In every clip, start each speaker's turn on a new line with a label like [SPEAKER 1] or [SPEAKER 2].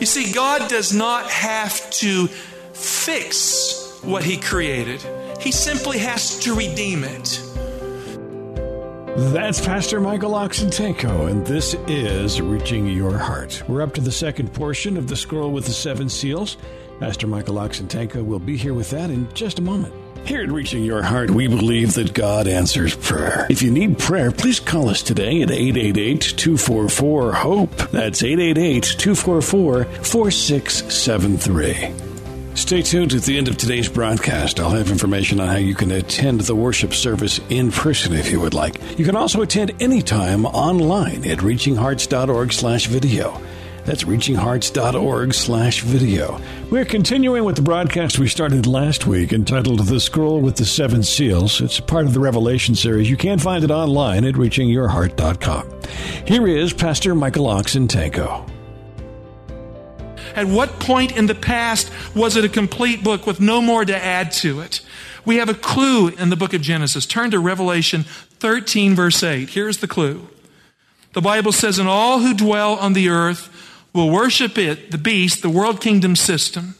[SPEAKER 1] You see, God does not have to fix what He created, He simply has to redeem it.
[SPEAKER 2] That's Pastor Michael Oxentenko, and this is Reaching Your Heart. We're up to the second portion of the scroll with the seven seals. Pastor Michael Oxentenko will be here with that in just a moment. Here at Reaching Your Heart, we believe that God answers prayer. If you need prayer, please call us today at 888 244 HOPE. That's 888 244 4673. Stay tuned at the end of today's broadcast. I'll have information on how you can attend the worship service in person if you would like. You can also attend anytime online at reachinghearts.org slash video. That's reachinghearts.org slash video. We're continuing with the broadcast we started last week entitled The Scroll with the Seven Seals. It's part of the Revelation series. You can find it online at reachingyourheart.com. Here is Pastor Michael Oxentenko.
[SPEAKER 1] At what point in the past was it a complete book with no more to add to it? We have a clue in the book of Genesis. Turn to Revelation 13, verse 8. Here's the clue. The Bible says, And all who dwell on the earth will worship it, the beast, the world kingdom system.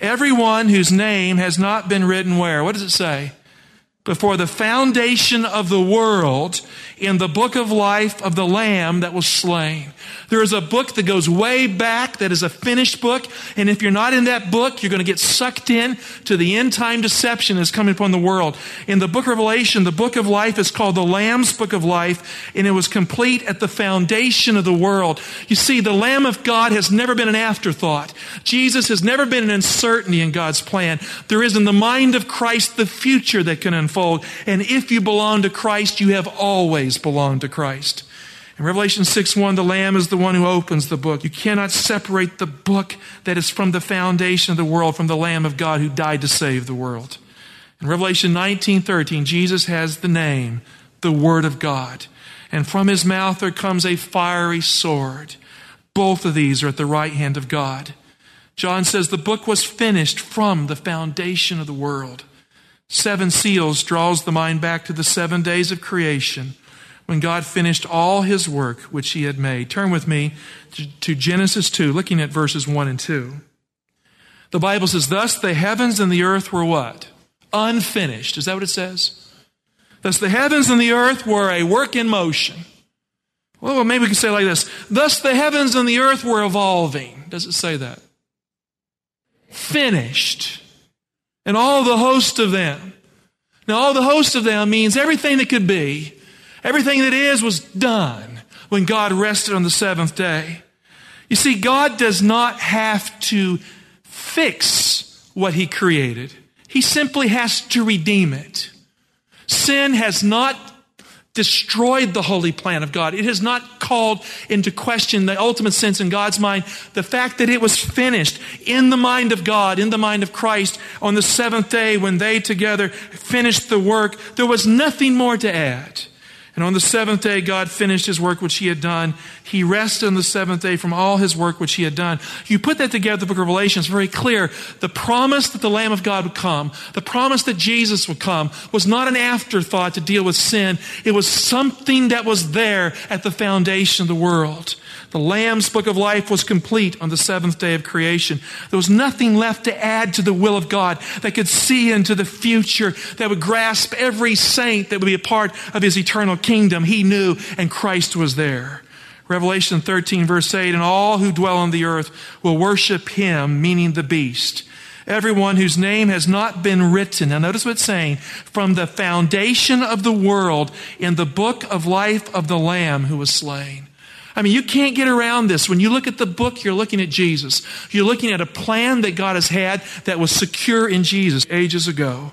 [SPEAKER 1] Everyone whose name has not been written where? What does it say? Before the foundation of the world in the book of life of the Lamb that was slain. There is a book that goes way back that is a finished book. And if you're not in that book, you're going to get sucked in to the end time deception that's coming upon the world. In the book of Revelation, the book of life is called the Lamb's book of life, and it was complete at the foundation of the world. You see, the Lamb of God has never been an afterthought. Jesus has never been an uncertainty in God's plan. There is in the mind of Christ the future that can unfold. And if you belong to Christ, you have always belonged to Christ. In Revelation 6 1, the Lamb is the one who opens the book. You cannot separate the book that is from the foundation of the world from the Lamb of God who died to save the world. In Revelation 19 13, Jesus has the name, the Word of God. And from his mouth there comes a fiery sword. Both of these are at the right hand of God. John says the book was finished from the foundation of the world. Seven seals draws the mind back to the seven days of creation when God finished all his work which he had made. Turn with me to, Genesis 2, looking at verses 1 and 2. The Bible says, Thus the heavens and the earth were what? Unfinished. Is that what it says? Thus the heavens and the earth were a work in motion. Well, maybe we can say like this Thus the heavens and the earth were evolving. Does it say that? Finished. And all the host of them. Now, all the host of them means everything that could be Everything that is was done when God rested on the seventh day. You see, God does not have to fix what He created. He simply has to redeem it. Sin has not destroyed the holy plan of God. It has not called into question the ultimate sense in God's mind. The fact that it was finished in the mind of God, in the mind of Christ on the seventh day when they together finished the work, there was nothing more to add. And on the seventh day, God finished his work which he had done. He rested on the seventh day from all his work which he had done. You put that together, the book of Revelation, it's very clear. The promise that the Lamb of God would come, the promise that Jesus would come, was not an afterthought to deal with sin. It was something that was there at the foundation of the world. The Lamb's book of life was complete on the seventh day of creation. There was nothing left to add to the will of God that could see into the future, that would grasp every saint that would be a part of his eternal kingdom. He knew, and Christ was there. Revelation 13, verse 8 And all who dwell on the earth will worship him, meaning the beast. Everyone whose name has not been written. Now, notice what it's saying from the foundation of the world in the book of life of the Lamb who was slain. I mean, you can't get around this. When you look at the book, you're looking at Jesus. You're looking at a plan that God has had that was secure in Jesus ages ago.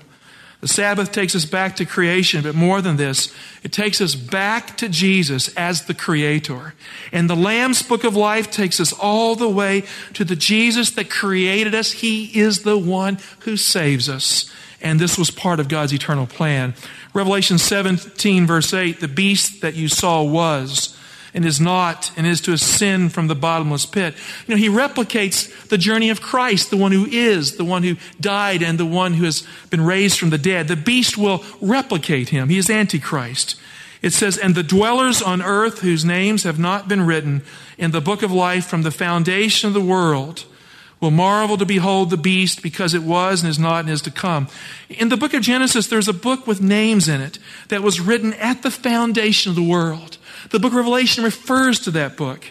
[SPEAKER 1] The Sabbath takes us back to creation, but more than this, it takes us back to Jesus as the Creator. And the Lamb's Book of Life takes us all the way to the Jesus that created us. He is the one who saves us. And this was part of God's eternal plan. Revelation 17, verse 8 the beast that you saw was and is not and is to ascend from the bottomless pit. You know, he replicates the journey of Christ, the one who is, the one who died, and the one who has been raised from the dead. The beast will replicate him. He is Antichrist. It says, And the dwellers on earth whose names have not been written in the book of life from the foundation of the world will marvel to behold the beast because it was and is not and is to come. In the book of Genesis, there's a book with names in it that was written at the foundation of the world. The book of Revelation refers to that book.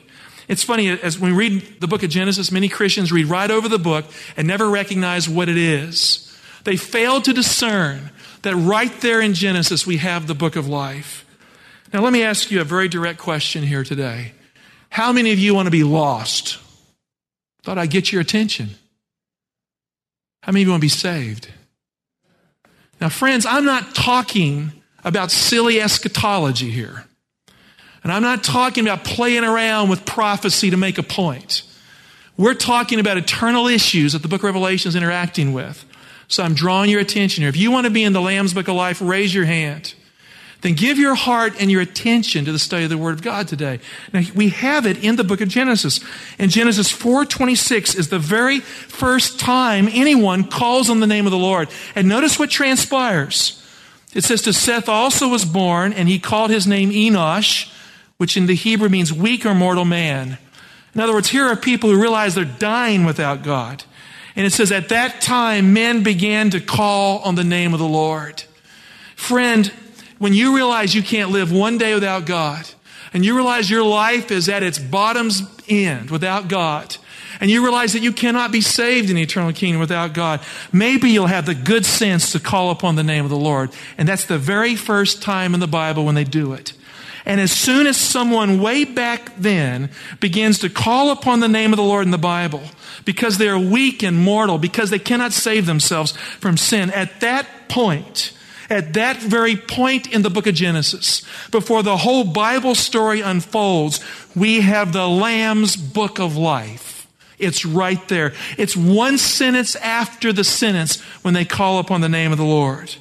[SPEAKER 1] It's funny, as we read the book of Genesis, many Christians read right over the book and never recognize what it is. They fail to discern that right there in Genesis we have the book of life. Now, let me ask you a very direct question here today. How many of you want to be lost? Thought I'd get your attention. How many of you want to be saved? Now, friends, I'm not talking about silly eschatology here. And I'm not talking about playing around with prophecy to make a point. We're talking about eternal issues that the book of Revelation is interacting with. So I'm drawing your attention here. If you want to be in the Lamb's Book of Life, raise your hand. Then give your heart and your attention to the study of the Word of God today. Now, we have it in the book of Genesis. And Genesis 4.26 is the very first time anyone calls on the name of the Lord. And notice what transpires. It says, To Seth also was born, and he called his name Enosh, which in the Hebrew means weak or mortal man. In other words, here are people who realize they're dying without God. And it says, At that time, men began to call on the name of the Lord. Friend, when you realize you can't live one day without God, and you realize your life is at its bottom's end without God, and you realize that you cannot be saved in the eternal kingdom without God, maybe you'll have the good sense to call upon the name of the Lord. And that's the very first time in the Bible when they do it. And as soon as someone way back then begins to call upon the name of the Lord in the Bible, because they are weak and mortal, because they cannot save themselves from sin, at that point, at that very point in the book of Genesis, before the whole Bible story unfolds, we have the Lamb's book of life. It's right there. It's one sentence after the sentence when they call upon the name of the Lord.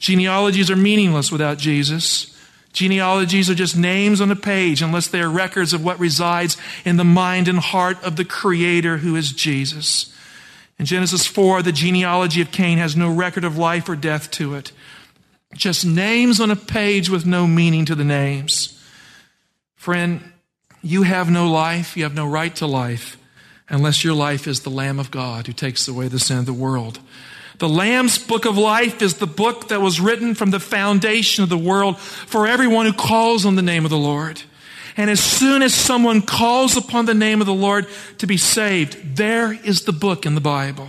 [SPEAKER 1] Genealogies are meaningless without Jesus. Genealogies are just names on a page unless they are records of what resides in the mind and heart of the Creator who is Jesus. In Genesis 4, the genealogy of Cain has no record of life or death to it. Just names on a page with no meaning to the names. Friend, you have no life, you have no right to life, unless your life is the Lamb of God who takes away the sin of the world. The Lamb's Book of Life is the book that was written from the foundation of the world for everyone who calls on the name of the Lord. And as soon as someone calls upon the name of the Lord to be saved, there is the book in the Bible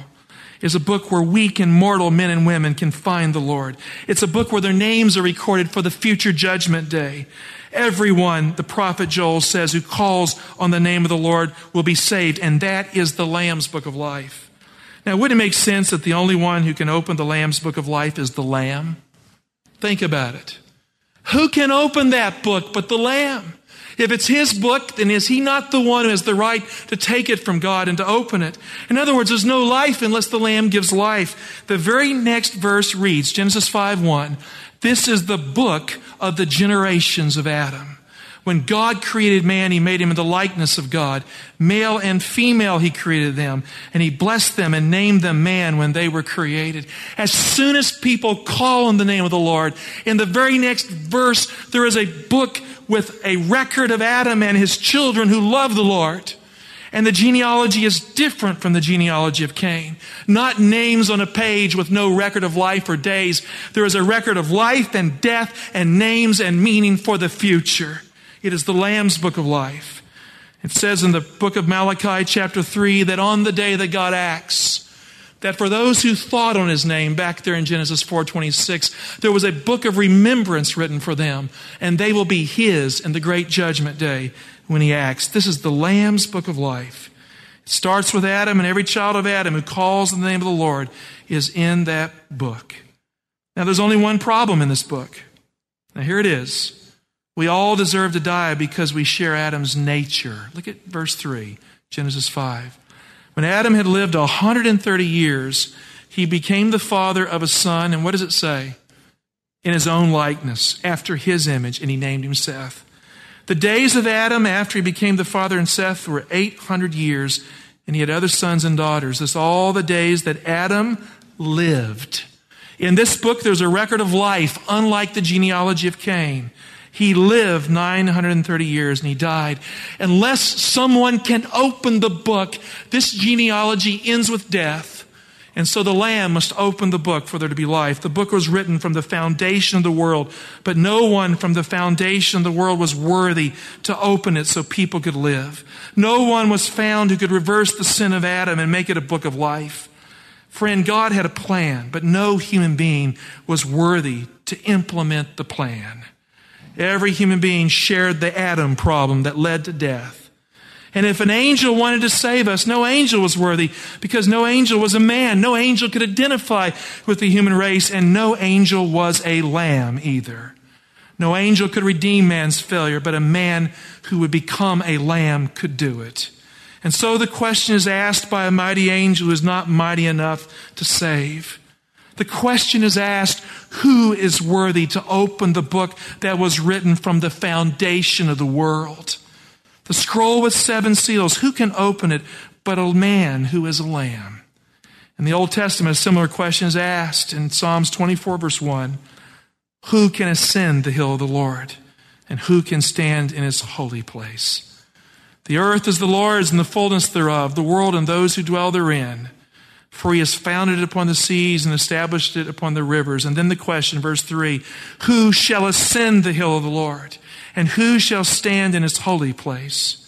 [SPEAKER 1] is a book where weak and mortal men and women can find the Lord. It's a book where their names are recorded for the future judgment day. Everyone, the prophet Joel says, who calls on the name of the Lord will be saved, and that is the Lamb's book of life. Now, wouldn't it make sense that the only one who can open the Lamb's book of life is the Lamb? Think about it. Who can open that book but the Lamb? If it's his book, then is he not the one who has the right to take it from God and to open it? In other words, there's no life unless the Lamb gives life. The very next verse reads, Genesis 5 1, this is the book of the generations of Adam. When God created man, he made him in the likeness of God. Male and female, he created them. And he blessed them and named them man when they were created. As soon as people call on the name of the Lord, in the very next verse, there is a book with a record of Adam and his children who love the Lord. And the genealogy is different from the genealogy of Cain. Not names on a page with no record of life or days. There is a record of life and death and names and meaning for the future. It is the Lamb's book of life. It says in the book of Malachi, chapter 3, that on the day that God acts, that for those who thought on his name back there in Genesis 4:26 there was a book of remembrance written for them and they will be his in the great judgment day when he acts this is the lamb's book of life it starts with Adam and every child of Adam who calls in the name of the Lord is in that book Now, there's only one problem in this book. Now, here it is. We all deserve to die because we share Adam's nature. Look at verse 3, Genesis 5. When Adam had lived 130 years, he became the father of a son, and what does it say? In his own likeness, after his image, and he named him Seth. The days of Adam after he became the father and Seth were 800 years, and he had other sons and daughters. This all the days that Adam lived. In this book, there's a record of life, unlike the genealogy of Cain. He lived 930 years and he died. Unless someone can open the book, this genealogy ends with death. And so the Lamb must open the book for there to be life. The book was written from the foundation of the world, but no one from the foundation of the world was worthy to open it so people could live. No one was found who could reverse the sin of Adam and make it a book of life. Friend, God had a plan, but no human being was worthy to implement the plan. Every human being shared the Adam problem that led to death. And if an angel wanted to save us, no angel was worthy because no angel was a man. No angel could identify with the human race, and no angel was a lamb either. No angel could redeem man's failure, but a man who would become a lamb could do it. And so the question is asked by a mighty angel who is not mighty enough to save. The question is asked, who is worthy to open the book that was written from the foundation of the world? The scroll with seven seals, who can open it but a man who is a lamb? In the Old Testament, a similar question is asked in Psalms 24, verse 1 Who can ascend the hill of the Lord? And who can stand in his holy place? The earth is the Lord's and the fullness thereof, the world and those who dwell therein. For he has founded it upon the seas and established it upon the rivers. And then the question, verse 3 Who shall ascend the hill of the Lord? And who shall stand in his holy place?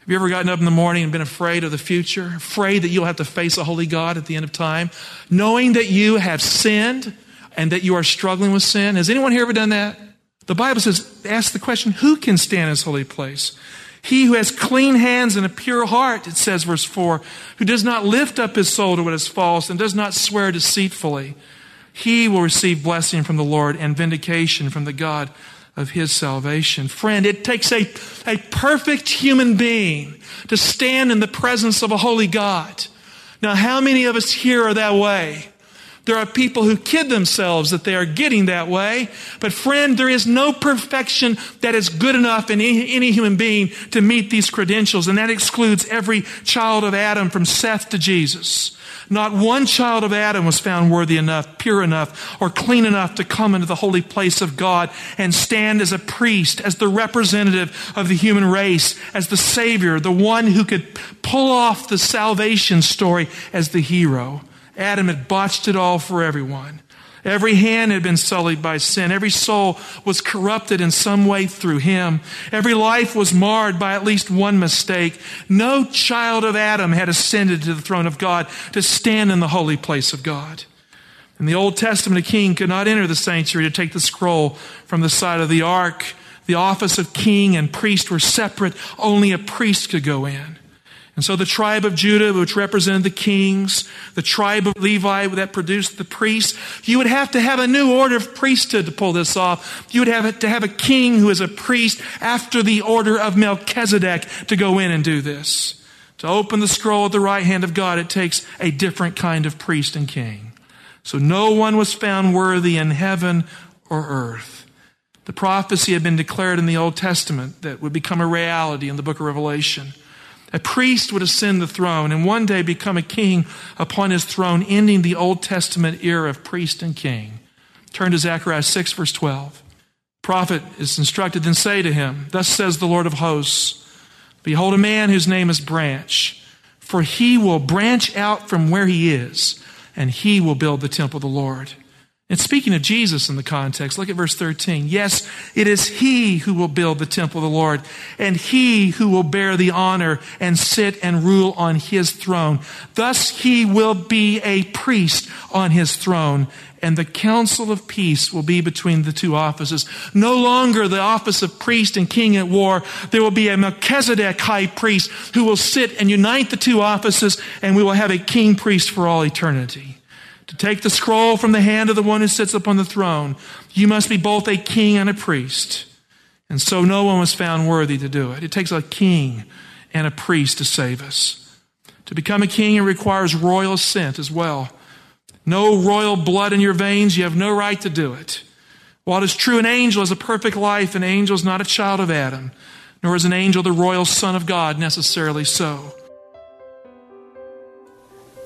[SPEAKER 1] Have you ever gotten up in the morning and been afraid of the future? Afraid that you'll have to face a holy God at the end of time? Knowing that you have sinned and that you are struggling with sin? Has anyone here ever done that? The Bible says, ask the question, who can stand in his holy place? He who has clean hands and a pure heart, it says, verse 4, who does not lift up his soul to what is false and does not swear deceitfully, he will receive blessing from the Lord and vindication from the God of his salvation. Friend, it takes a, a perfect human being to stand in the presence of a holy God. Now, how many of us here are that way? There are people who kid themselves that they are getting that way. But friend, there is no perfection that is good enough in any, human being to meet these credentials. And that excludes every child of Adam from Seth to Jesus. Not one child of Adam was found worthy enough, pure enough, or clean enough to come into the holy place of God and stand as a priest, as the representative of the human race, as the Savior, the one who could pull off the salvation story as the hero. Adam had botched it all for everyone. Every hand had been sullied by sin. Every soul was corrupted in some way through him. Every life was marred by at least one mistake. No child of Adam had ascended to the throne of God to stand in the holy place of God. In the Old Testament, a king could not enter the sanctuary to take the scroll from the side of the ark. The office of king and priest were separate. Only a priest could go in. And so the tribe of Judah, which represented the kings, the tribe of Levi that produced the priests, you would have to have a new order of priesthood to pull this off. You would have to have a king who is a priest after the order of Melchizedek to go in and do this. To open the scroll at the right hand of God, it takes a different kind of priest and king. So no one was found worthy in heaven or earth. The prophecy had been declared in the Old Testament that would become a reality in the book of Revelation. A priest would ascend the throne and one day become a king upon his throne, ending the Old Testament era of priest and king. Turn to Zechariah 6, verse 12. Prophet is instructed, then say to him, Thus says the Lord of hosts, Behold, a man whose name is Branch, for he will branch out from where he is, and he will build the temple of the Lord. And speaking of Jesus in the context, look at verse 13. Yes, it is He who will build the temple of the Lord, and He who will bear the honor and sit and rule on His throne. Thus He will be a priest on His throne, and the council of peace will be between the two offices. No longer the office of priest and king at war. There will be a Melchizedek high priest who will sit and unite the two offices, and we will have a king priest for all eternity. To take the scroll from the hand of the one who sits upon the throne, you must be both a king and a priest. And so no one was found worthy to do it. It takes a king and a priest to save us. To become a king, it requires royal assent as well. No royal blood in your veins, you have no right to do it. While it is true an angel has a perfect life, an angel is not a child of Adam, nor is an angel the royal son of God necessarily so.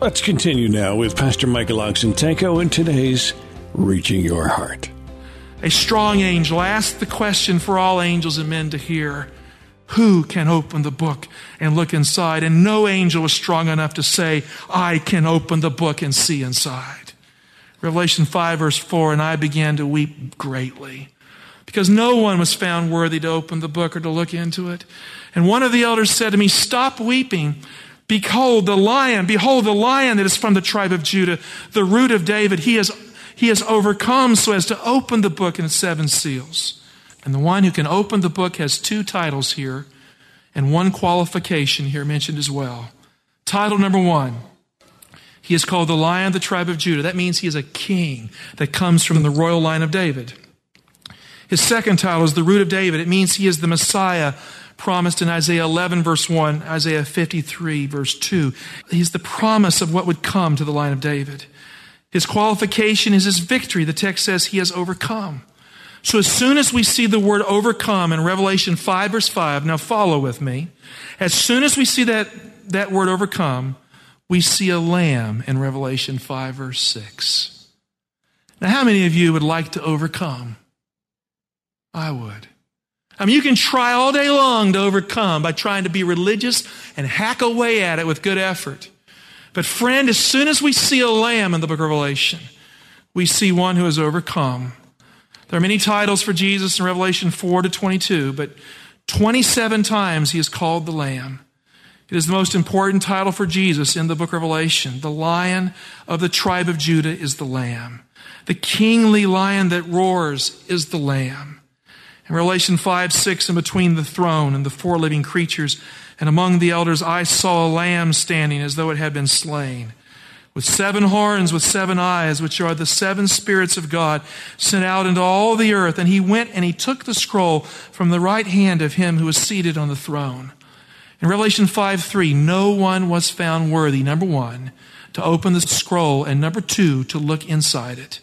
[SPEAKER 2] Let's continue now with Pastor Michael Oxentenko in today's Reaching Your Heart.
[SPEAKER 1] A strong angel asked the question for all angels and men to hear Who can open the book and look inside? And no angel was strong enough to say, I can open the book and see inside. Revelation 5, verse 4 And I began to weep greatly because no one was found worthy to open the book or to look into it. And one of the elders said to me, Stop weeping. Behold the lion, behold the lion that is from the tribe of Judah, the root of David. He has, he has overcome so as to open the book and seven seals. And the one who can open the book has two titles here and one qualification here mentioned as well. Title number one. He is called the Lion of the tribe of Judah. That means he is a king that comes from the royal line of David. His second title is the root of David. It means he is the Messiah promised in Isaiah 11, verse 1, Isaiah 53, verse 2. He's the promise of what would come to the line of David. His qualification is his victory. The text says he has overcome. So as soon as we see the word overcome in Revelation 5, verse 5, now follow with me. As soon as we see that, that word overcome, we see a lamb in Revelation 5, verse 6. Now, how many of you would like to overcome? I would. I mean, you can try all day long to overcome by trying to be religious and hack away at it with good effort. But, friend, as soon as we see a lamb in the book of Revelation, we see one who has overcome. There are many titles for Jesus in Revelation 4 to 22, but 27 times he is called the Lamb. It is the most important title for Jesus in the book of Revelation. The lion of the tribe of Judah is the Lamb. The kingly lion that roars is the Lamb. In Revelation 5, 6, and between the throne and the four living creatures and among the elders, I saw a lamb standing as though it had been slain, with seven horns, with seven eyes, which are the seven spirits of God sent out into all the earth. And he went and he took the scroll from the right hand of him who was seated on the throne. In Revelation 5, 3, no one was found worthy, number one, to open the scroll, and number two, to look inside it.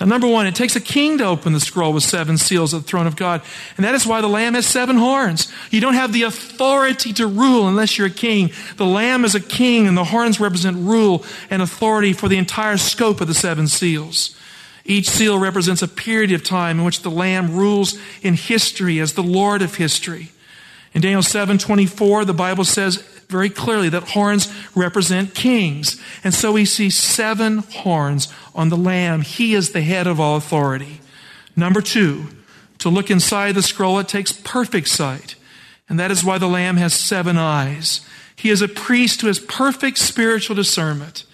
[SPEAKER 1] Now, number one, it takes a king to open the scroll with seven seals of the throne of God. And that is why the lamb has seven horns. You don't have the authority to rule unless you're a king. The lamb is a king, and the horns represent rule and authority for the entire scope of the seven seals. Each seal represents a period of time in which the lamb rules in history as the Lord of history. In Daniel 7:24, the Bible says very clearly that horns represent kings. And so we see seven horns on the lamb. He is the head of all authority. Number two, to look inside the scroll, it takes perfect sight. And that is why the lamb has seven eyes. He is a priest who has perfect spiritual discernment.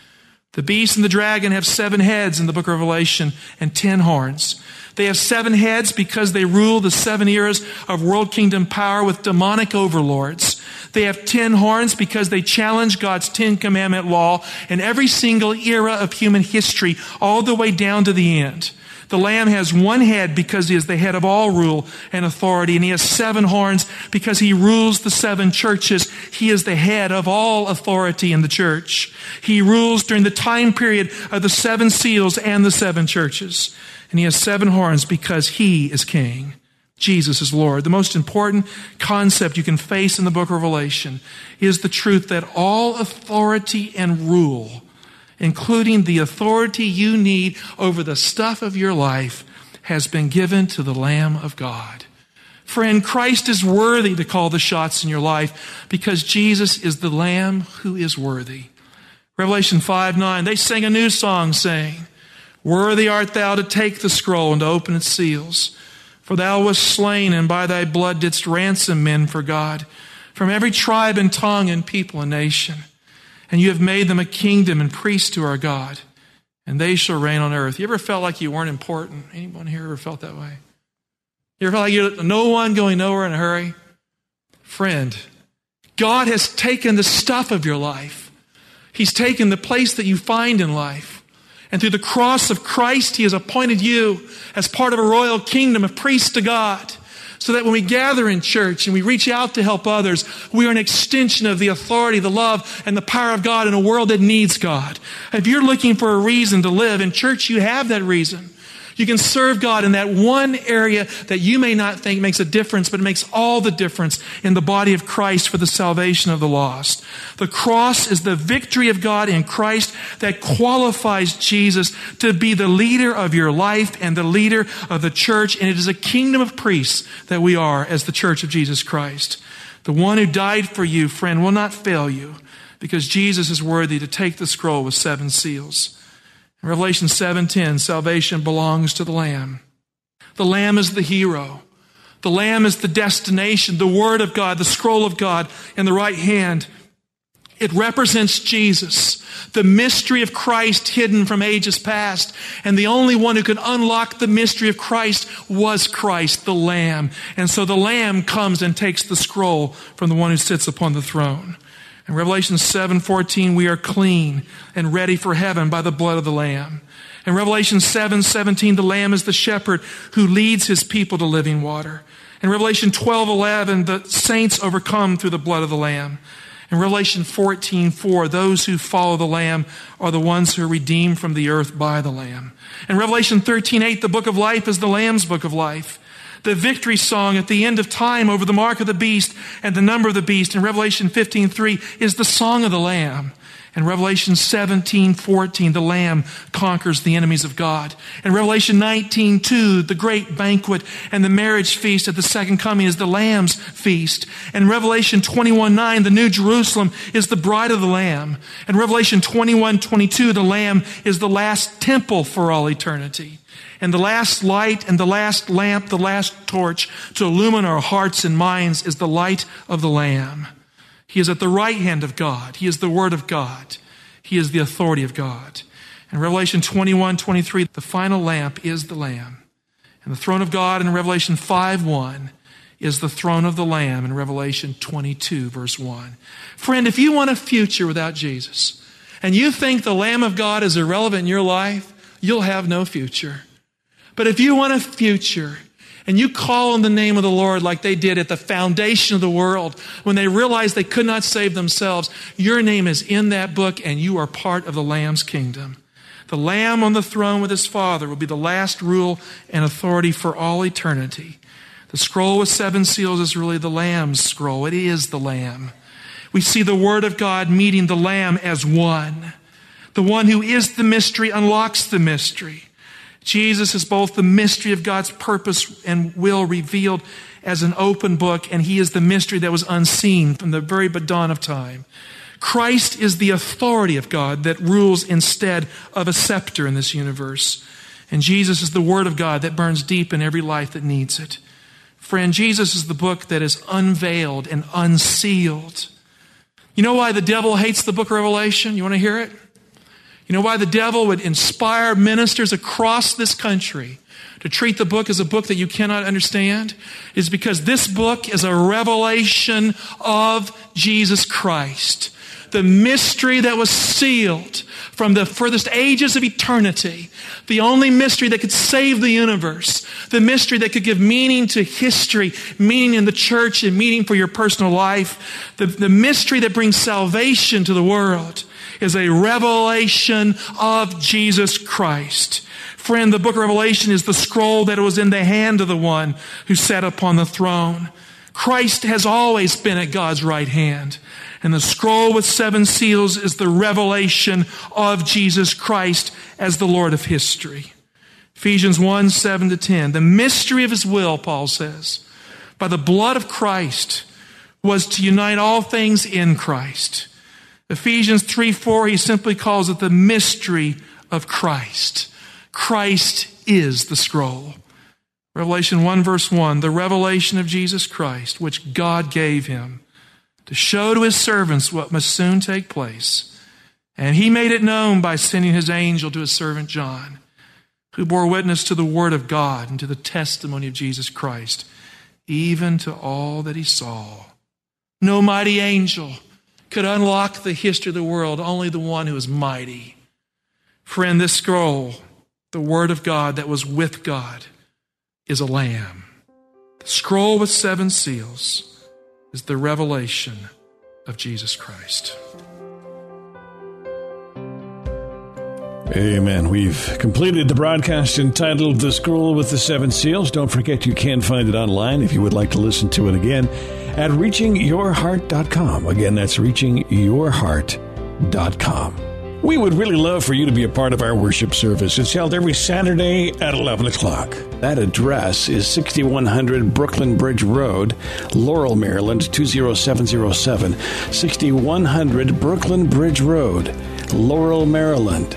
[SPEAKER 1] The beast and the dragon have seven heads in the book of Revelation and ten horns. They have seven heads because they rule the seven eras of world kingdom power with demonic overlords. They have ten horns because they challenge God's Ten Commandment law in every single era of human history, all the way down to the end. The lamb has one head because he is the head of all rule and authority, and he has seven horns because he rules the seven churches. He is the head of all authority in the church. He rules during the time period of the seven seals and the seven churches. And he has seven horns because he is king. Jesus is Lord. The most important concept you can face in the book of Revelation is the truth that all authority and rule including the authority you need over the stuff of your life, has been given to the Lamb of God. Friend, Christ is worthy to call the shots in your life because Jesus is the Lamb who is worthy. Revelation 5 9, they sang a new song saying, Worthy art thou to take the scroll and to open its seals. For thou wast slain, and by thy blood didst ransom men for God from every tribe and tongue and people and nation. And you have made them a kingdom and priests to our God, and they shall reign on earth. You ever felt like you weren't important? Anyone here ever felt that way? You ever felt like you're no one going nowhere in a hurry? Friend, God has taken the stuff of your life. He's taken the place that you find in life. And through the cross of Christ, He has appointed you as part of a royal kingdom of priests to God. So that when we gather in church and we reach out to help others, we are an extension of the authority, the love, and the power of God in a world that needs God. If you're looking for a reason to live in church, you have that reason. You can serve God in that one area that you may not think makes a difference, but it makes all the difference in the body of Christ for the salvation of the lost. The cross is the victory of God in Christ that qualifies Jesus to be the leader of your life and the leader of the church. And it is a kingdom of priests that we are as the church of Jesus Christ. The one who died for you, friend, will not fail you because Jesus is worthy to take the scroll with seven seals. In Revelation 7:10, salvation belongs to the Lamb. The Lamb is the hero. The Lamb is the destination, the Word of God, the scroll of God in the right hand. It represents Jesus, the mystery of Christ hidden from ages past. And the only one who could unlock the mystery of Christ was Christ, the Lamb. And so the Lamb comes and takes the scroll from the one who sits upon the throne. In Revelation 7:14, we are clean and ready for heaven by the blood of the Lamb. In Revelation 7:17, the Lamb is the shepherd who leads his people to living water. In Revelation 12:11, the saints overcome through the blood of the Lamb. In Revelation 14:4, those who follow the Lamb are the ones who are redeemed from the earth by the Lamb. In Revelation 13:8, the book of life is the Lamb's book of life the victory song at the end of time over the mark of the beast and the number of the beast in Revelation 15:3 is the song of the lamb. In Revelation 17, 14, the Lamb conquers the enemies of God. In Revelation 19, 2, the great banquet and the marriage feast at the second coming is the Lamb's feast. In Revelation 21, 9, the New Jerusalem is the bride of the Lamb. In Revelation 21, 22, the Lamb is the last temple for all eternity. And the last light and the last lamp, the last torch to illumine our hearts and minds is the light of the Lamb. He is at the right hand of God. He is the Word of God. He is the authority of God. In Revelation 21, 23, the final lamp is the Lamb. And the throne of God in Revelation 5, 1 is the throne of the Lamb in Revelation 22, verse 1. Friend, if you want a future without Jesus, and you think the Lamb of God is irrelevant in your life, you'll have no future. But if you want a future, and you call on the name of the Lord like they did at the foundation of the world when they realized they could not save themselves, your name is in that book and you are part of the Lamb's kingdom. The Lamb on the throne with his Father will be the last rule and authority for all eternity. The scroll with seven seals is really the Lamb's scroll. It is the Lamb. We see the Word of God meeting the Lamb as one. The one who is the mystery unlocks the mystery. Jesus is both the mystery of God's purpose and will revealed as an open book, and he is the mystery that was unseen from the very dawn of time. Christ is the authority of God that rules instead of a scepter in this universe. And Jesus is the Word of God that burns deep in every life that needs it. Friend, Jesus is the book that is unveiled and unsealed. You know why the devil hates the book of Revelation? You want to hear it? You know why the devil would inspire ministers across this country to treat the book as a book that you cannot understand? Is because this book is a revelation of Jesus Christ. The mystery that was sealed from the furthest ages of eternity. The only mystery that could save the universe. The mystery that could give meaning to history, meaning in the church, and meaning for your personal life. The, the mystery that brings salvation to the world is a revelation of Jesus Christ. Friend, the book of Revelation is the scroll that was in the hand of the one who sat upon the throne. Christ has always been at God's right hand. And the scroll with seven seals is the revelation of Jesus Christ as the Lord of history. Ephesians 1 7 to 10. The mystery of his will, Paul says, by the blood of Christ was to unite all things in Christ Ephesians 3 4, he simply calls it the mystery of Christ. Christ is the scroll. Revelation 1, verse 1 the revelation of Jesus Christ, which God gave him to show to his servants what must soon take place. And he made it known by sending his angel to his servant John, who bore witness to the word of God and to the testimony of Jesus Christ, even to all that he saw. No mighty angel could unlock the history of the world, only the one who is mighty. Friend, this scroll, the word of God that was with God, is a lamb. The scroll with seven seals is the revelation of Jesus Christ.
[SPEAKER 2] Amen. We've completed the broadcast entitled The Scroll with the Seven Seals. Don't forget you can find it online if you would like to listen to it again at reachingyourheart.com. Again, that's reachingyourheart.com. We would really love for you to be a part of our worship service. It's held every Saturday at 11 o'clock. That address is 6100 Brooklyn Bridge Road, Laurel, Maryland 20707. 6100 Brooklyn Bridge Road, Laurel, Maryland